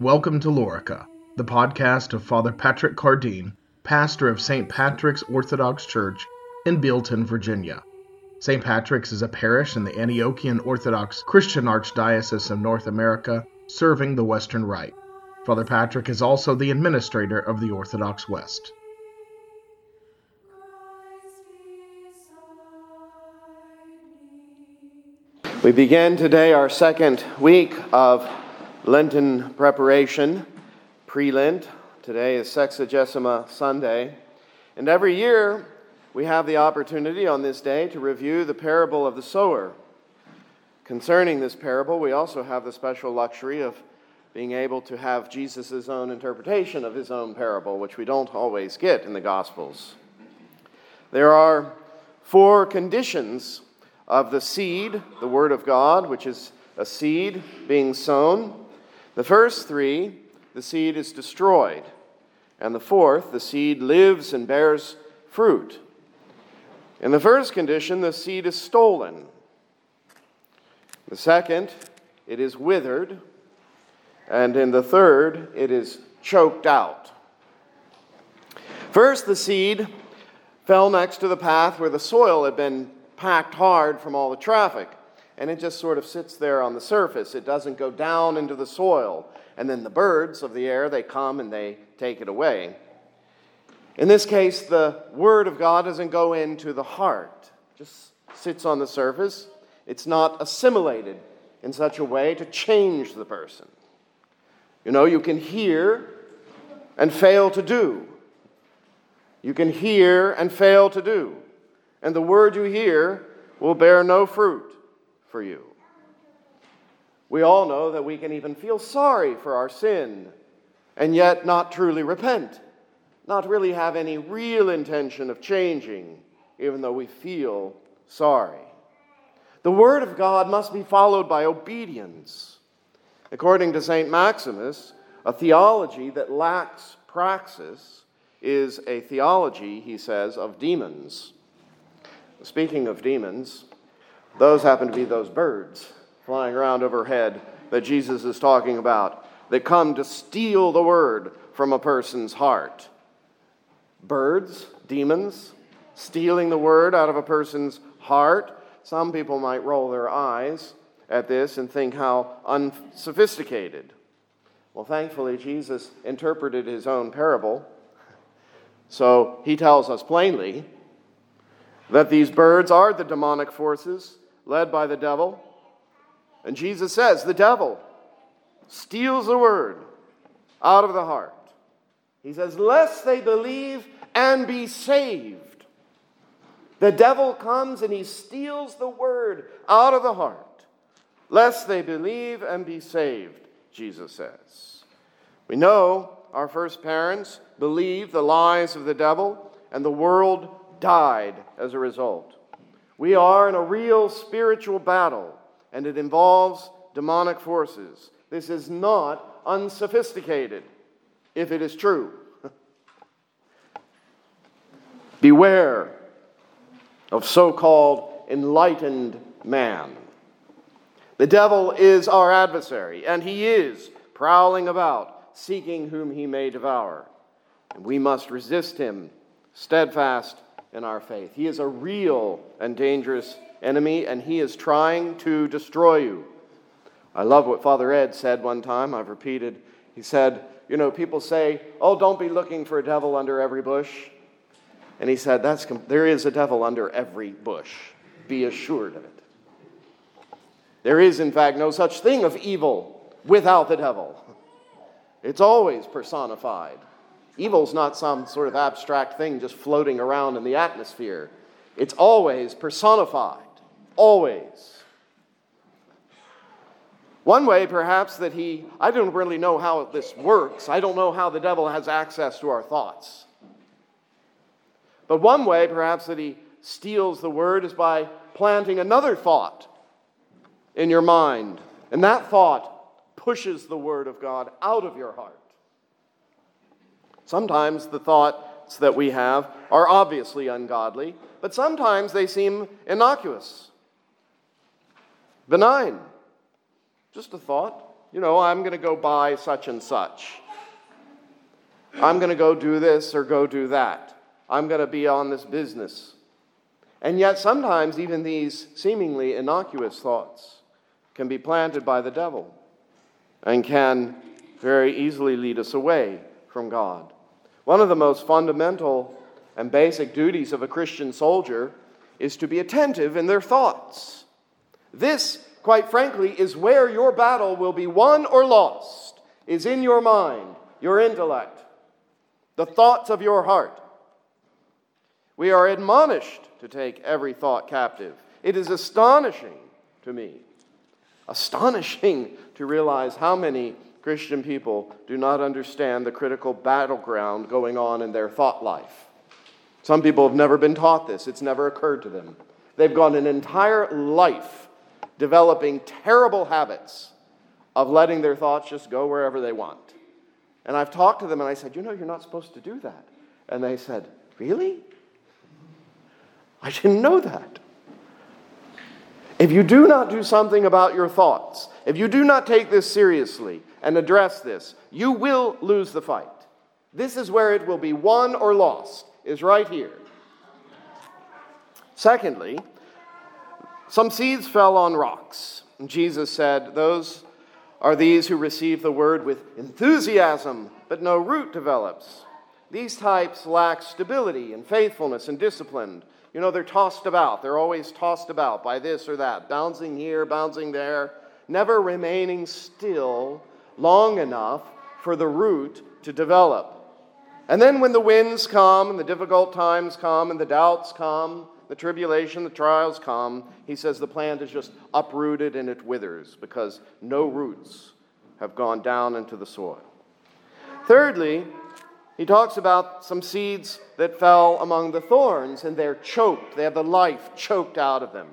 Welcome to Lorica, the podcast of Father Patrick Cardine, pastor of St. Patrick's Orthodox Church in Bealeton, Virginia. St. Patrick's is a parish in the Antiochian Orthodox Christian Archdiocese of North America, serving the Western Rite. Father Patrick is also the administrator of the Orthodox West. We begin today our second week of Lenten preparation, pre Lent. Today is Sexagesima Sunday. And every year we have the opportunity on this day to review the parable of the sower. Concerning this parable, we also have the special luxury of being able to have Jesus' own interpretation of his own parable, which we don't always get in the Gospels. There are four conditions of the seed, the Word of God, which is a seed being sown. The first three, the seed is destroyed. And the fourth, the seed lives and bears fruit. In the first condition, the seed is stolen. The second, it is withered. And in the third, it is choked out. First, the seed fell next to the path where the soil had been packed hard from all the traffic. And it just sort of sits there on the surface. It doesn't go down into the soil. And then the birds of the air, they come and they take it away. In this case, the Word of God doesn't go into the heart, it just sits on the surface. It's not assimilated in such a way to change the person. You know, you can hear and fail to do. You can hear and fail to do and the word you hear will bear no fruit for you. We all know that we can even feel sorry for our sin and yet not truly repent, not really have any real intention of changing, even though we feel sorry. The Word of God must be followed by obedience. According to St. Maximus, a theology that lacks praxis is a theology, he says, of demons. Speaking of demons, those happen to be those birds flying around overhead that Jesus is talking about that come to steal the word from a person's heart. Birds, demons, stealing the word out of a person's heart. Some people might roll their eyes at this and think how unsophisticated. Well, thankfully, Jesus interpreted his own parable. So he tells us plainly that these birds are the demonic forces led by the devil. And Jesus says the devil steals the word out of the heart. He says, lest they believe and be saved. The devil comes and he steals the word out of the heart, lest they believe and be saved, Jesus says. We know our first parents believed the lies of the devil, and the world died as a result. We are in a real spiritual battle, and it involves demonic forces. This is not unsophisticated, if it is true. Beware of so called enlightened man. The devil is our adversary, and he is prowling about, seeking whom he may devour. And we must resist him steadfast in our faith. He is a real and dangerous enemy, and he is trying to destroy you. I love what Father Ed said one time. I've repeated. He said, You know, people say, Oh, don't be looking for a devil under every bush. And he said, That's, There is a devil under every bush. Be assured of it. There is, in fact, no such thing of evil without the devil. It's always personified. Evil's not some sort of abstract thing just floating around in the atmosphere. It's always personified, always. One way, perhaps, that he, I don't really know how this works. I don't know how the devil has access to our thoughts. But one way, perhaps, that he steals the word is by planting another thought in your mind. And that thought pushes the word of God out of your heart. Sometimes the thoughts that we have are obviously ungodly, but sometimes they seem innocuous, benign, just a thought. You know, I'm going to go buy such and such. I'm going to go do this or go do that. I'm going to be on this business. And yet, sometimes even these seemingly innocuous thoughts can be planted by the devil and can very easily lead us away from God. One of the most fundamental and basic duties of a Christian soldier is to be attentive in their thoughts. This, quite frankly, is where your battle will be won or lost, is in your mind, your intellect, the thoughts of your heart. We are admonished to take every thought captive. It is astonishing to me, astonishing to realize how many Christian people do not understand the critical battleground going on in their thought life. Some people have never been taught this, it's never occurred to them. They've gone an entire life developing terrible habits of letting their thoughts just go wherever they want. And I've talked to them and I said, You know, you're not supposed to do that. And they said, Really? I didn't know that. If you do not do something about your thoughts, if you do not take this seriously and address this, you will lose the fight. This is where it will be won or lost, is right here. Secondly, some seeds fell on rocks. And Jesus said, Those are these who receive the word with enthusiasm, but no root develops. These types lack stability and faithfulness and discipline. You know, they're tossed about. They're always tossed about by this or that, bouncing here, bouncing there, never remaining still long enough for the root to develop. And then when the winds come, and the difficult times come, and the doubts come, the tribulation, the trials come, he says the plant is just uprooted and it withers because no roots have gone down into the soil. Thirdly, he talks about some seeds that fell among the thorns and they're choked. They have the life choked out of them.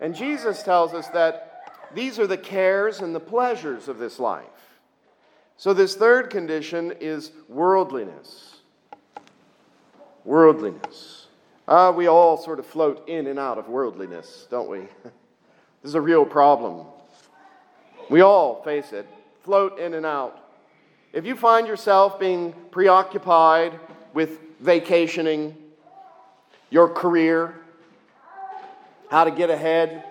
And Jesus tells us that these are the cares and the pleasures of this life. So, this third condition is worldliness. Worldliness. Uh, we all sort of float in and out of worldliness, don't we? this is a real problem. We all face it, float in and out. If you find yourself being preoccupied with vacationing, your career, how to get ahead,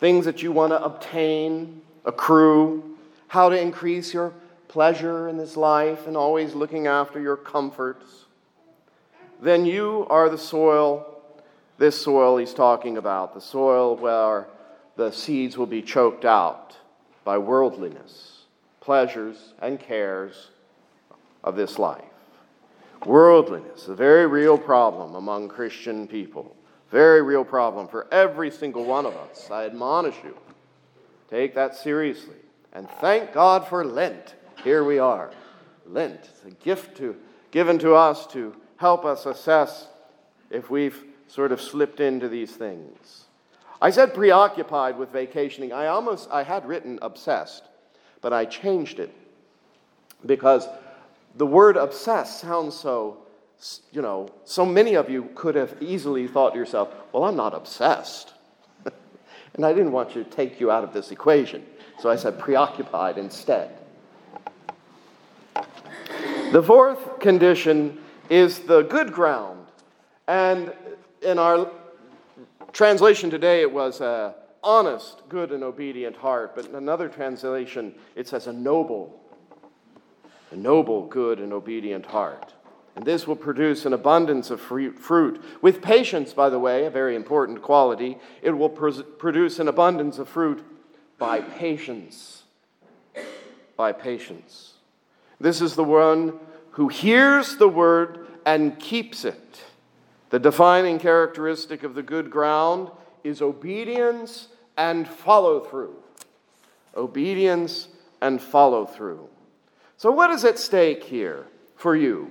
things that you want to obtain, accrue, how to increase your pleasure in this life, and always looking after your comforts, then you are the soil, this soil he's talking about, the soil where the seeds will be choked out by worldliness pleasures, and cares of this life. Worldliness, a very real problem among Christian people. Very real problem for every single one of us. I admonish you. Take that seriously. And thank God for Lent. Here we are. Lent It's a gift to, given to us to help us assess if we've sort of slipped into these things. I said preoccupied with vacationing. I almost I had written obsessed but I changed it because the word obsessed sounds so, you know, so many of you could have easily thought to yourself, well, I'm not obsessed. and I didn't want to take you out of this equation. So I said preoccupied instead. The fourth condition is the good ground. And in our translation today, it was a honest, good, and obedient heart. But in another translation, it says a noble, a noble, good, and obedient heart. And this will produce an abundance of fruit. With patience, by the way, a very important quality, it will produce an abundance of fruit by patience. By patience. This is the one who hears the word and keeps it. The defining characteristic of the good ground is obedience and follow through. Obedience and follow through. So, what is at stake here for you?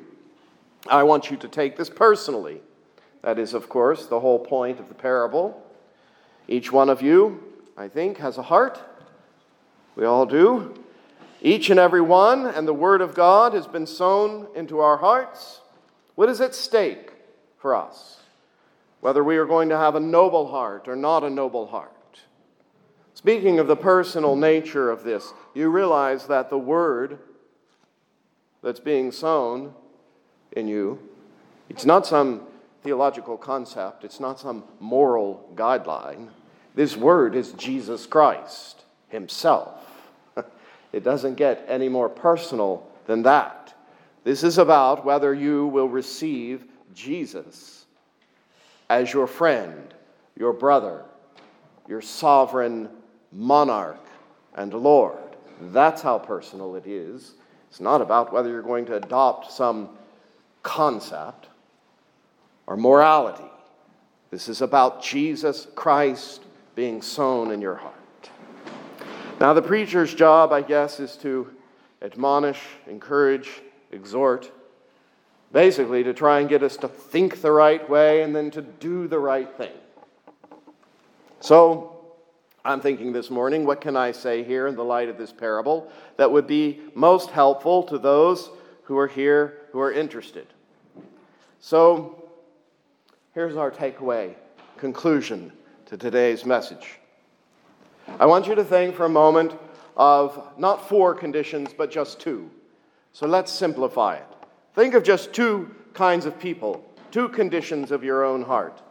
I want you to take this personally. That is, of course, the whole point of the parable. Each one of you, I think, has a heart. We all do. Each and every one, and the Word of God has been sown into our hearts. What is at stake for us? Whether we are going to have a noble heart or not a noble heart. Speaking of the personal nature of this, you realize that the word that's being sown in you, it's not some theological concept, it's not some moral guideline. This word is Jesus Christ Himself. It doesn't get any more personal than that. This is about whether you will receive Jesus as your friend, your brother, your sovereign monarch and Lord. That's how personal it is. It's not about whether you're going to adopt some concept or morality. This is about Jesus Christ being sown in your heart. Now, the preacher's job, I guess, is to admonish, encourage, exhort, basically to try and get us to think the right way and then to do the right thing. So, I'm thinking this morning, what can I say here in the light of this parable that would be most helpful to those who are here who are interested? So, here's our takeaway conclusion to today's message. I want you to think for a moment of not four conditions, but just two. So let's simplify it. Think of just two kinds of people, two conditions of your own heart.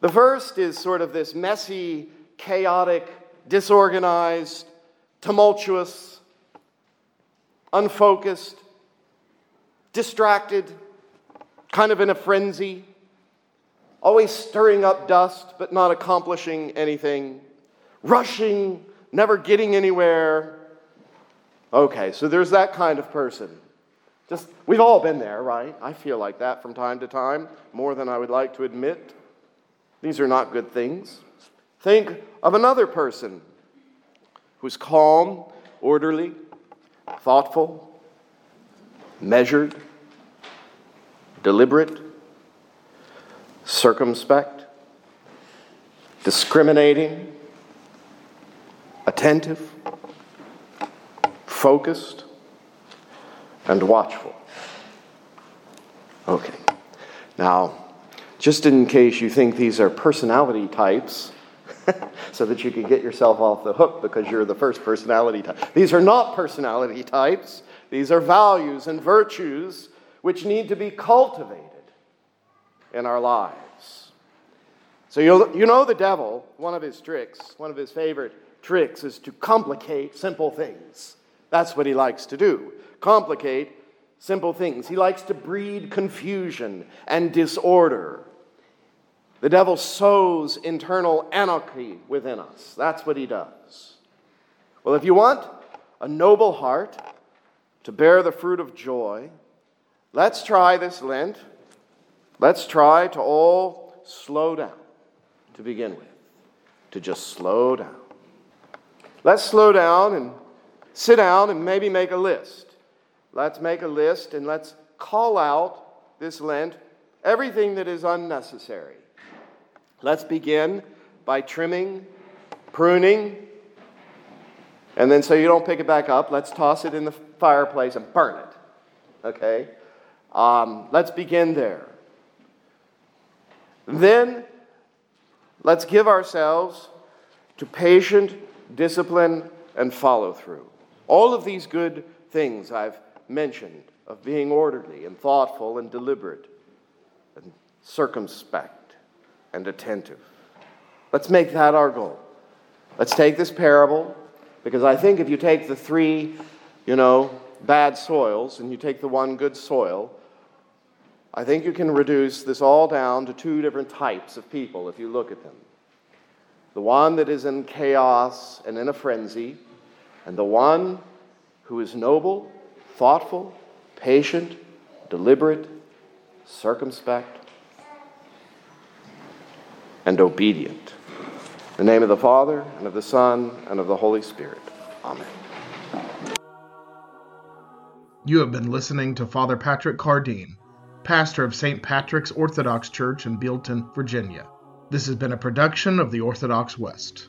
The first is sort of this messy, chaotic, disorganized, tumultuous, unfocused, distracted, kind of in a frenzy, always stirring up dust but not accomplishing anything, rushing, never getting anywhere. Okay, so there's that kind of person. Just, we've all been there, right? I feel like that from time to time, more than I would like to admit. These are not good things. Think of another person who's calm, orderly, thoughtful, measured, deliberate, circumspect, discriminating, attentive, focused, and watchful. Okay. Now, just in case you think these are personality types, so that you can get yourself off the hook because you're the first personality type. These are not personality types, these are values and virtues which need to be cultivated in our lives. So you know the devil, one of his tricks, one of his favorite tricks is to complicate simple things. That's what he likes to do. Complicate simple things. He likes to breed confusion and disorder. The devil sows internal anarchy within us. That's what he does. Well, if you want a noble heart to bear the fruit of joy, let's try this Lent. Let's try to all slow down to begin with, to just slow down. Let's slow down and sit down and maybe make a list. Let's make a list and let's call out this Lent everything that is unnecessary Let's begin by trimming, pruning, and then so you don't pick it back up, let's toss it in the fireplace and burn it. Okay? Um, let's begin there. Then let's give ourselves to patient discipline and follow through. All of these good things I've mentioned of being orderly and thoughtful and deliberate and circumspect and attentive. Let's make that our goal. Let's take this parable, because I think if you take the three, you know, bad soils and you take the one good soil, I think you can reduce this all down to two different types of people if you look at them. The one that is in chaos and in a frenzy, and the one who is noble, thoughtful, patient, deliberate, circumspect, and obedient. In the name of the Father, and of the Son, and of the Holy Spirit. Amen. You have been listening to Father Patrick Cardine, pastor of St. Patrick's Orthodox Church in Bealeton, Virginia. This has been a production of the Orthodox West.